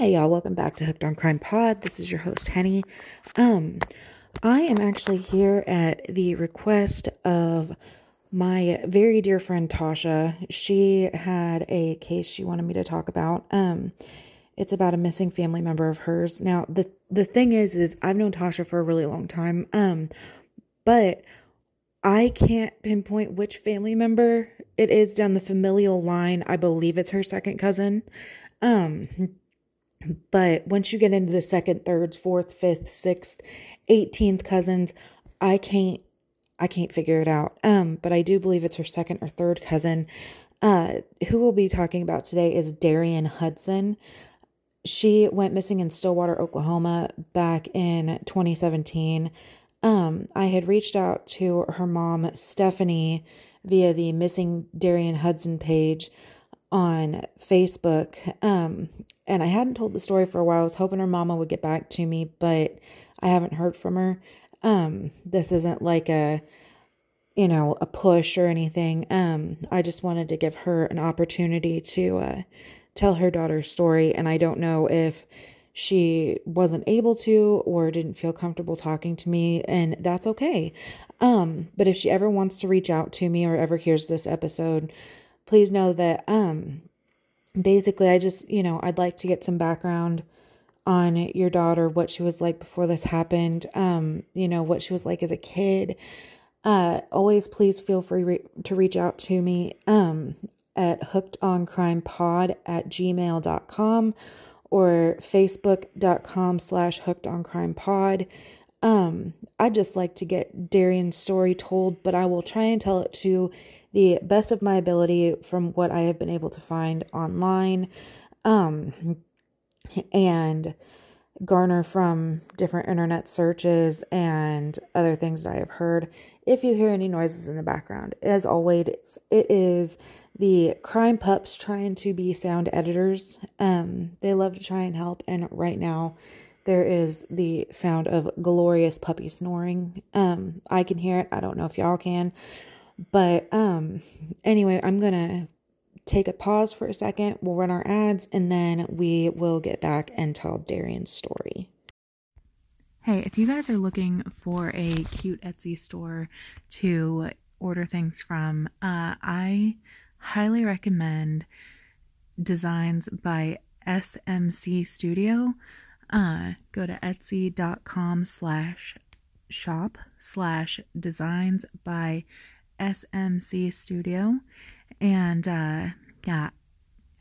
Hey y'all, welcome back to Hooked on Crime Pod. This is your host Henny. Um, I am actually here at the request of my very dear friend Tasha. She had a case she wanted me to talk about. Um, it's about a missing family member of hers. Now, the the thing is is I've known Tasha for a really long time. Um, but I can't pinpoint which family member it is down the familial line. I believe it's her second cousin. Um, but once you get into the second, third, fourth, fifth, sixth, eighteenth cousins, I can't I can't figure it out. Um, but I do believe it's her second or third cousin. Uh, who we'll be talking about today is Darian Hudson. She went missing in Stillwater, Oklahoma back in 2017. Um, I had reached out to her mom, Stephanie, via the Missing Darian Hudson page on Facebook. Um, and I hadn't told the story for a while. I was hoping her mama would get back to me, but I haven't heard from her. Um, this isn't like a, you know, a push or anything. Um, I just wanted to give her an opportunity to uh, tell her daughter's story, and I don't know if she wasn't able to or didn't feel comfortable talking to me, and that's okay. Um, but if she ever wants to reach out to me or ever hears this episode, please know that um basically I just, you know, I'd like to get some background on your daughter, what she was like before this happened, um, you know, what she was like as a kid. Uh, always please feel free re- to reach out to me um, at hookedonCrimePod at gmail.com or facebook.com slash hookedonCrimePod. Um, I'd just like to get Darian's story told, but I will try and tell it to the best of my ability from what I have been able to find online um, and garner from different internet searches and other things that I have heard. If you hear any noises in the background, as always, it is the crime pups trying to be sound editors. Um, they love to try and help, and right now there is the sound of glorious puppy snoring. Um, I can hear it. I don't know if y'all can. But um anyway, I'm going to take a pause for a second. We'll run our ads and then we will get back and tell Darian's story. Hey, if you guys are looking for a cute Etsy store to order things from, uh, I highly recommend designs by SMC Studio. Uh, go to etsy.com slash shop slash designs by SMC Studio. And uh, yeah,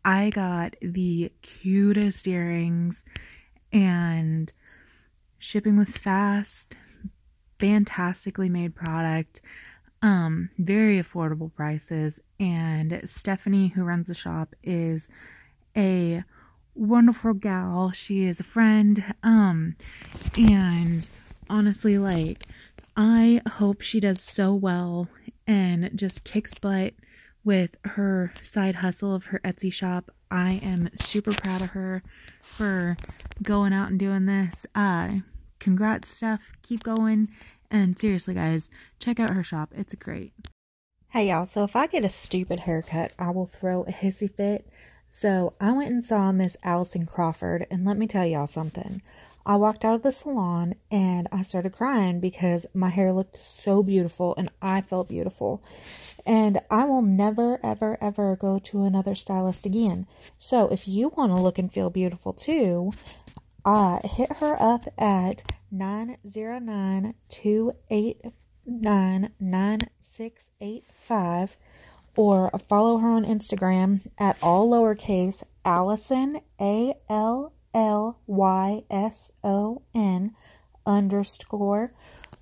I got the cutest earrings, and shipping was fast, fantastically made product, um, very affordable prices. And Stephanie, who runs the shop, is a wonderful gal. She is a friend. Um, and honestly, like, I hope she does so well and just kicks butt with her side hustle of her Etsy shop. I am super proud of her for going out and doing this. Uh, congrats, Steph. Keep going. And seriously, guys, check out her shop. It's great. Hey, y'all. So if I get a stupid haircut, I will throw a hissy fit. So I went and saw Miss Allyson Crawford, and let me tell y'all something. I walked out of the salon and I started crying because my hair looked so beautiful and I felt beautiful. And I will never, ever, ever go to another stylist again. So if you want to look and feel beautiful too, uh, hit her up at 909 289 9685 or follow her on Instagram at all lowercase Allyson A L L Y S O N underscore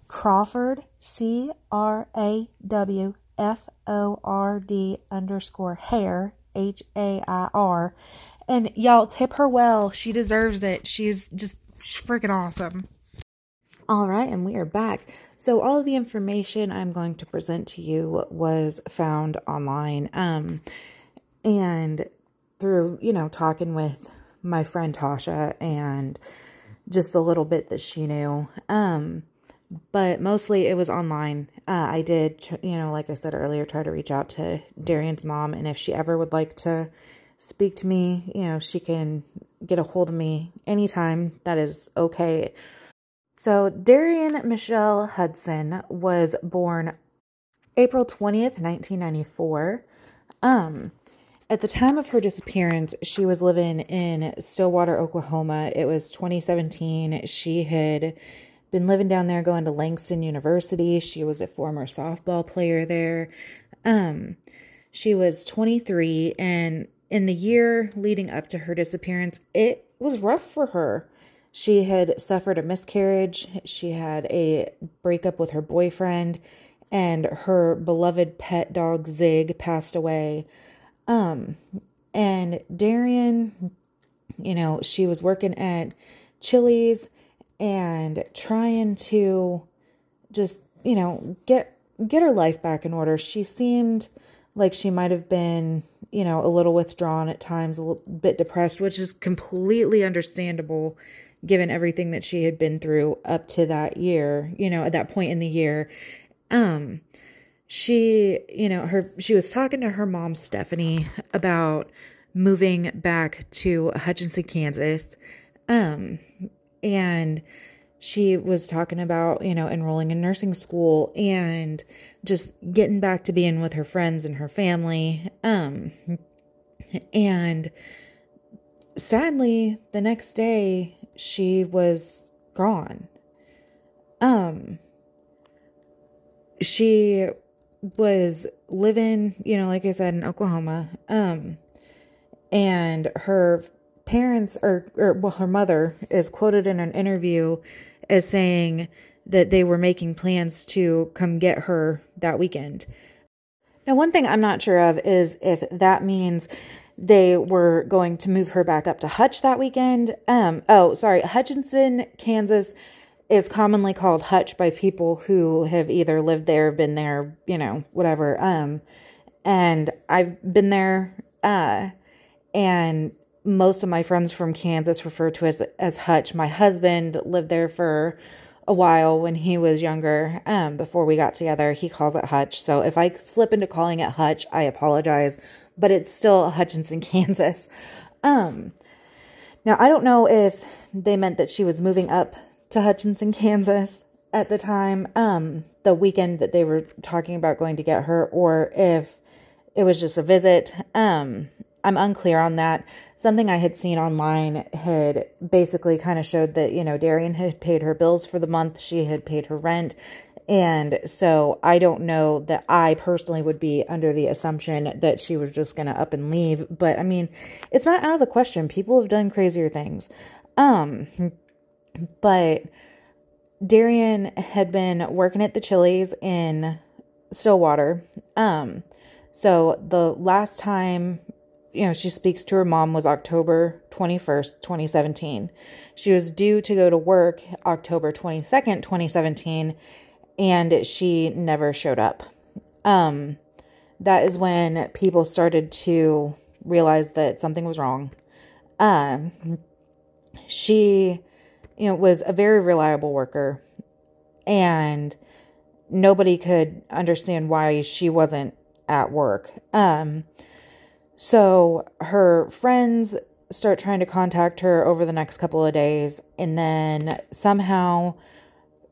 Crawford C R A W F O R D underscore hair H A I R. And y'all tip her well. She deserves it. She's just freaking awesome. All right, and we are back. So all the information I'm going to present to you was found online. Um and through, you know, talking with my friend Tasha and just a little bit that she knew. Um, but mostly it was online. Uh, I did, you know, like I said earlier, try to reach out to Darian's mom, and if she ever would like to speak to me, you know, she can get a hold of me anytime, that is okay. So, Darian Michelle Hudson was born April 20th, 1994. Um, at the time of her disappearance, she was living in Stillwater, Oklahoma. It was 2017. She had been living down there going to Langston University. She was a former softball player there. Um, she was 23 and in the year leading up to her disappearance, it was rough for her. She had suffered a miscarriage, she had a breakup with her boyfriend, and her beloved pet dog Zig passed away. Um, and Darian, you know, she was working at Chili's and trying to just, you know, get get her life back in order. She seemed like she might have been, you know, a little withdrawn at times, a little bit depressed, which is completely understandable given everything that she had been through up to that year, you know, at that point in the year. Um she, you know, her she was talking to her mom Stephanie about moving back to Hutchinson, Kansas. Um and she was talking about, you know, enrolling in nursing school and just getting back to being with her friends and her family. Um and sadly, the next day she was gone. Um she was living, you know, like I said in Oklahoma. Um and her parents or or well her mother is quoted in an interview as saying that they were making plans to come get her that weekend. Now, one thing I'm not sure of is if that means they were going to move her back up to Hutch that weekend. Um, oh, sorry, Hutchinson, Kansas is commonly called Hutch by people who have either lived there, been there, you know, whatever. Um, and I've been there, uh, and most of my friends from Kansas refer to it as, as Hutch. My husband lived there for a while when he was younger, um, before we got together. He calls it Hutch. So if I slip into calling it Hutch, I apologize, but it's still Hutchinson, Kansas. Um, now I don't know if they meant that she was moving up to Hutchinson, Kansas at the time, um, the weekend that they were talking about going to get her, or if it was just a visit. Um, I'm unclear on that something I had seen online had basically kind of showed that, you know, Darian had paid her bills for the month, she had paid her rent. And so I don't know that I personally would be under the assumption that she was just going to up and leave. But I mean, it's not out of the question. People have done crazier things. Um, but Darian had been working at the Chili's in Stillwater. Um, so the last time you know, she speaks to her mom was October 21st, 2017. She was due to go to work October 22nd, 2017, and she never showed up. Um, that is when people started to realize that something was wrong. Um, she, you know, was a very reliable worker, and nobody could understand why she wasn't at work. Um, so her friends start trying to contact her over the next couple of days, and then somehow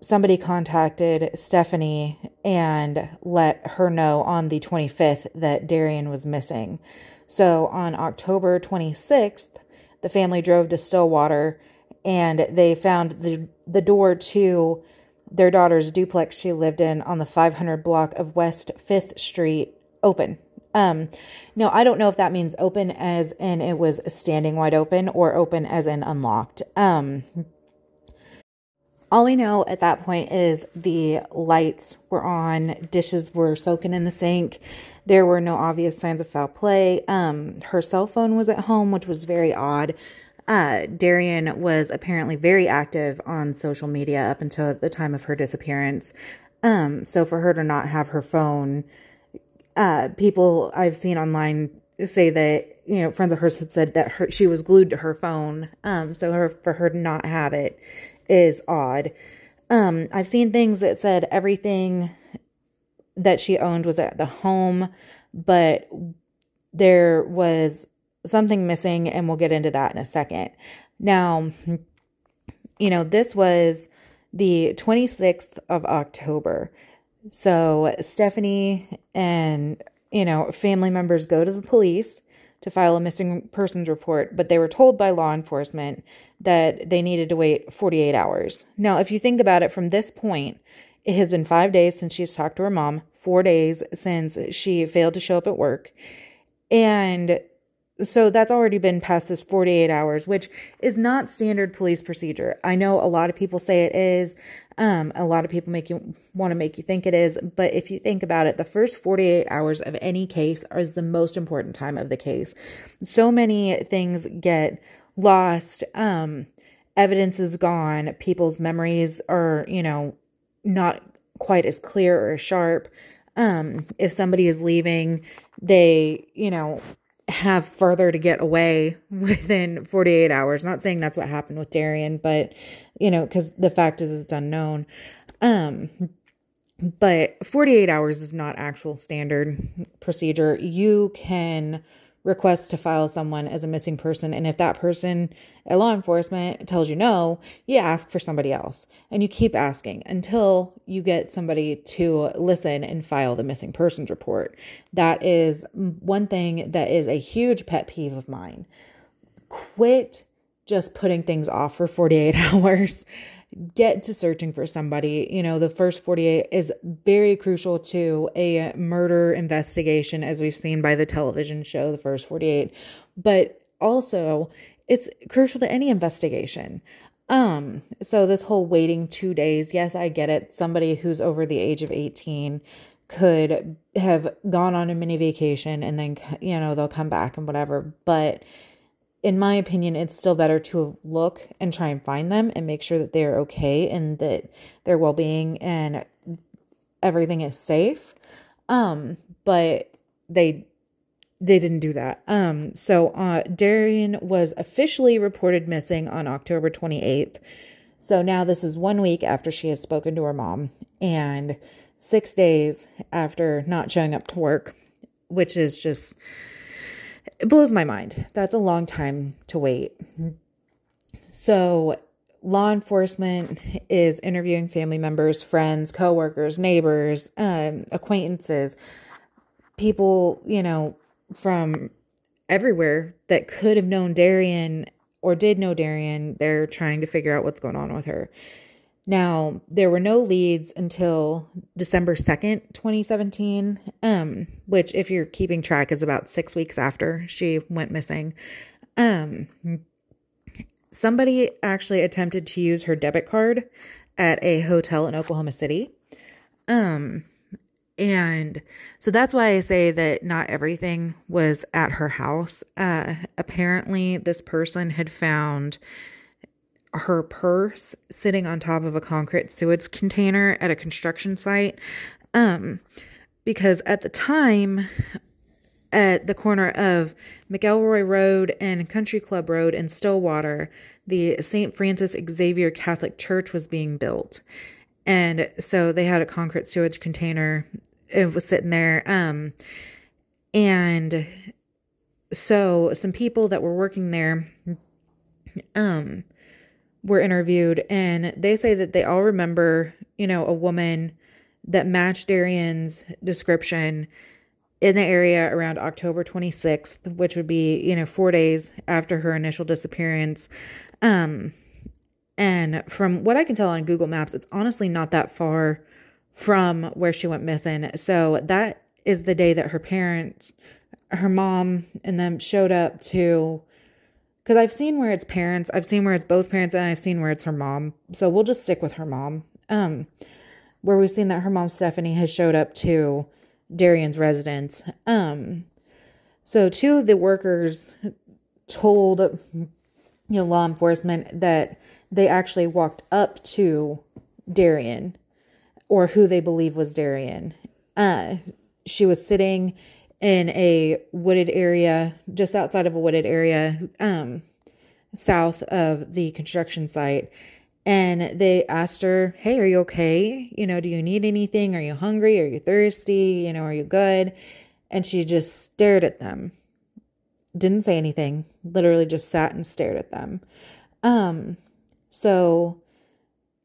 somebody contacted Stephanie and let her know on the 25th that Darian was missing. So on October 26th, the family drove to Stillwater and they found the the door to their daughter's duplex she lived in on the 500 block of West 5th Street open. Um, no, I don't know if that means open as in it was standing wide open or open as in unlocked. Um, all we know at that point is the lights were on, dishes were soaking in the sink. There were no obvious signs of foul play. Um, her cell phone was at home, which was very odd. Uh, Darian was apparently very active on social media up until the time of her disappearance. Um, so for her to not have her phone uh, people I've seen online say that you know friends of hers had said that her she was glued to her phone. Um, so her for her to not have it is odd. Um, I've seen things that said everything that she owned was at the home, but there was something missing, and we'll get into that in a second. Now, you know, this was the 26th of October. So Stephanie and, you know, family members go to the police to file a missing persons report, but they were told by law enforcement that they needed to wait 48 hours. Now, if you think about it from this point, it has been five days since she's talked to her mom, four days since she failed to show up at work. And so that's already been past this 48 hours, which is not standard police procedure. I know a lot of people say it is. Um, a lot of people make you want to make you think it is, but if you think about it, the first 48 hours of any case is the most important time of the case. So many things get lost. Um, evidence is gone. People's memories are, you know, not quite as clear or sharp. Um, if somebody is leaving, they, you know, have further to get away within 48 hours. Not saying that's what happened with Darian, but you know, because the fact is it's unknown. Um, but 48 hours is not actual standard procedure. You can request to file someone as a missing person. And if that person at law enforcement tells you no, you ask for somebody else and you keep asking until you get somebody to listen and file the missing persons report. That is one thing that is a huge pet peeve of mine. Quit just putting things off for 48 hours get to searching for somebody. You know, the first 48 is very crucial to a murder investigation, as we've seen by the television show, The First 48. But also, it's crucial to any investigation. Um, so this whole waiting two days, yes, I get it. Somebody who's over the age of 18 could have gone on a mini vacation and then, you know, they'll come back and whatever. But in my opinion, it's still better to look and try and find them and make sure that they're okay and that their well being and everything is safe. Um, but they they didn't do that. Um, so uh, Darian was officially reported missing on October 28th. So now this is one week after she has spoken to her mom and six days after not showing up to work, which is just it blows my mind. That's a long time to wait. So, law enforcement is interviewing family members, friends, coworkers, neighbors, um, acquaintances, people, you know, from everywhere that could have known Darian or did know Darian. They're trying to figure out what's going on with her. Now, there were no leads until December 2nd, 2017, um, which, if you're keeping track, is about six weeks after she went missing. Um, somebody actually attempted to use her debit card at a hotel in Oklahoma City. Um, and so that's why I say that not everything was at her house. Uh, apparently, this person had found her purse sitting on top of a concrete sewage container at a construction site. Um, because at the time, at the corner of McElroy Road and Country Club Road in Stillwater, the St. Francis Xavier Catholic Church was being built. And so they had a concrete sewage container. It was sitting there. Um, and so some people that were working there um were interviewed and they say that they all remember, you know, a woman that matched Darian's description in the area around October 26th, which would be, you know, 4 days after her initial disappearance. Um and from what I can tell on Google Maps, it's honestly not that far from where she went missing. So that is the day that her parents, her mom and them showed up to because I've seen where it's parents, I've seen where it's both parents, and I've seen where it's her mom. So we'll just stick with her mom. Um, where we've seen that her mom Stephanie has showed up to Darian's residence. Um, so two of the workers told you know law enforcement that they actually walked up to Darian or who they believe was Darian. Uh, she was sitting in a wooded area, just outside of a wooded area, um, south of the construction site. And they asked her, Hey, are you okay? You know, do you need anything? Are you hungry? Are you thirsty? You know, are you good? And she just stared at them. didn't say anything, literally just sat and stared at them. Um, so,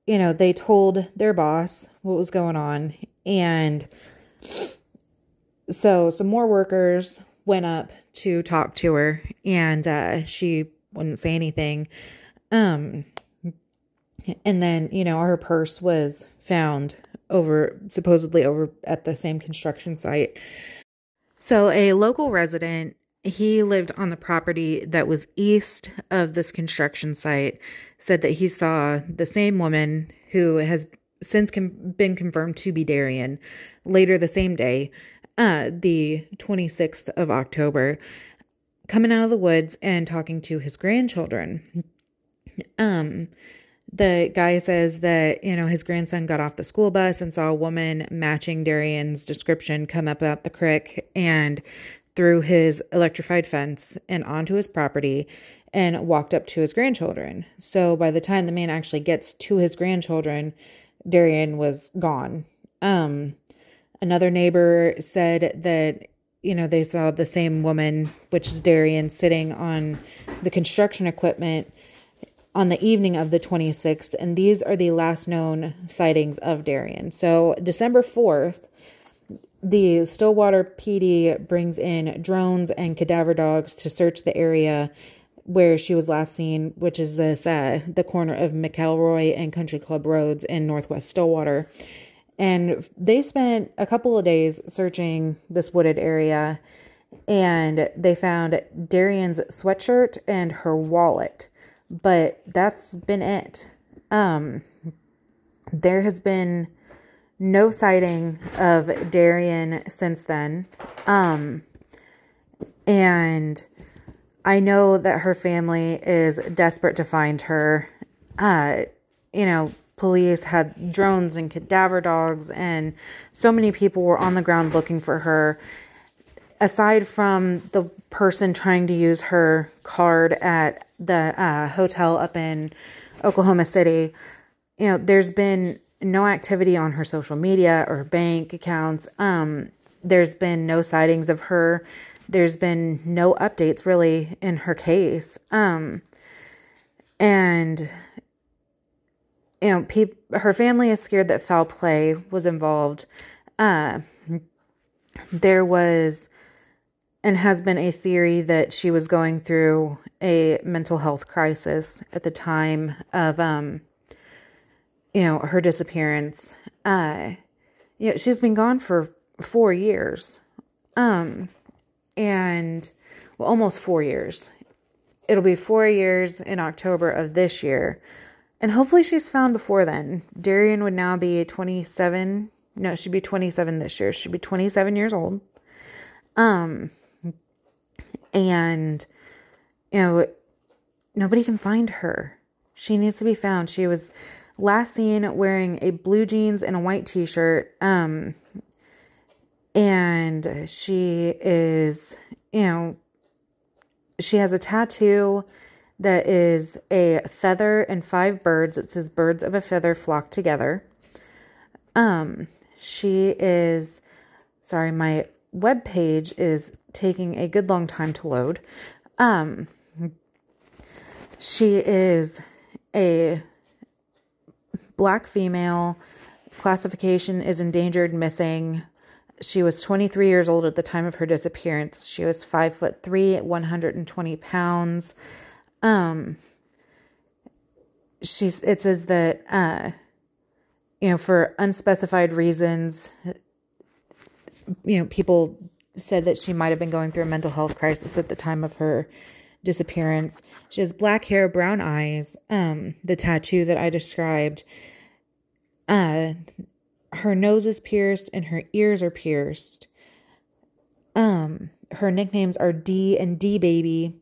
you know, they told their boss what was going on. And so some more workers went up to talk to her and uh, she wouldn't say anything. Um, and then, you know, her purse was found over, supposedly over at the same construction site. So a local resident, he lived on the property that was east of this construction site, said that he saw the same woman who has since com- been confirmed to be Darian later the same day, uh, the 26th of October, coming out of the woods and talking to his grandchildren. Um, the guy says that, you know, his grandson got off the school bus and saw a woman matching Darian's description come up out the creek and through his electrified fence and onto his property and walked up to his grandchildren. So by the time the man actually gets to his grandchildren, Darian was gone. Um, another neighbor said that you know they saw the same woman, which is Darian, sitting on the construction equipment on the evening of the 26th, and these are the last known sightings of Darian. So, December 4th, the Stillwater PD brings in drones and cadaver dogs to search the area where she was last seen, which is this uh, the corner of McElroy and Country Club Roads in Northwest Stillwater. And they spent a couple of days searching this wooded area, and they found Darian's sweatshirt and her wallet but that's been it. Um, there has been no sighting of Darian since then. Um, and I know that her family is desperate to find her. Uh, you know, police had drones and cadaver dogs, and so many people were on the ground looking for her. Aside from the person trying to use her card at the uh, hotel up in Oklahoma City, you know, there's been no activity on her social media or bank accounts. Um, there's been no sightings of her. There's been no updates really in her case. Um, and you know, pe- her family is scared that foul play was involved. Uh, there was and has been a theory that she was going through a mental health crisis at the time of um you know her disappearance. Uh yeah she's been gone for 4 years. Um and well almost 4 years. It'll be 4 years in October of this year and hopefully she's found before then. Darian would now be 27 no she'd be 27 this year. She'd be 27 years old. Um and you know nobody can find her. She needs to be found. She was last seen wearing a blue jeans and a white t-shirt. Um and she is you know she has a tattoo that is a feather and five birds it says birds of a feather flock together um she is sorry my web page is taking a good long time to load. Um, she is a black female. Classification is endangered, missing. She was 23 years old at the time of her disappearance. She was five foot three, 120 pounds. Um, she's. It says that, uh, you know, for unspecified reasons, you know, people said that she might have been going through a mental health crisis at the time of her disappearance. She has black hair, brown eyes, um, the tattoo that I described. Uh, her nose is pierced and her ears are pierced. Um, her nicknames are D and D baby.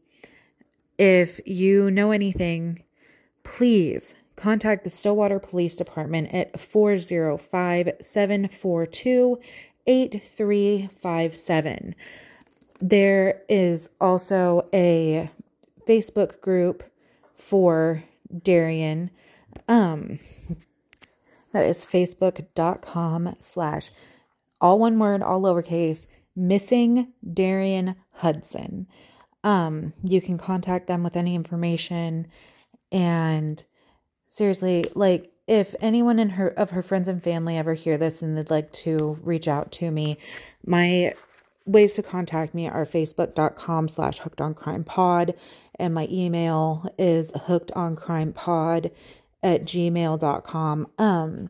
If you know anything, please contact the Stillwater Police Department at 405 742 8357. There is also a Facebook group for Darian. Um, that is facebook.com slash all one word, all lowercase, missing Darian Hudson. Um, you can contact them with any information and seriously, like if anyone in her of her friends and family ever hear this and they'd like to reach out to me, my ways to contact me are facebook.com slash hooked on crime pod and my email is hooked on crime pod at gmail.com. Um,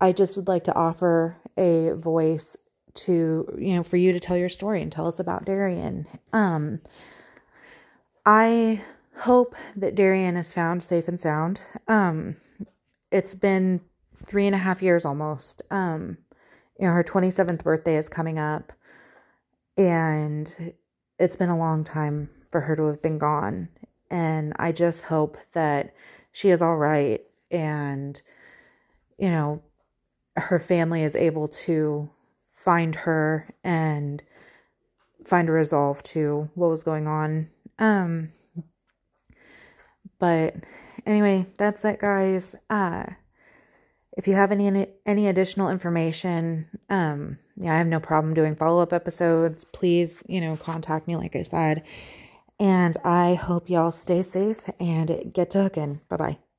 I just would like to offer a voice to, you know, for you to tell your story and tell us about Darian. Um, I hope that Darian is found safe and sound. Um, it's been three and a half years almost. Um, you know, her 27th birthday is coming up, and it's been a long time for her to have been gone. And I just hope that she is all right and, you know, her family is able to find her and find a resolve to what was going on. Um, but anyway, that's it, guys. Uh, if you have any any additional information, um, yeah, I have no problem doing follow up episodes. Please, you know, contact me, like I said. And I hope y'all stay safe and get to hooking. Bye bye.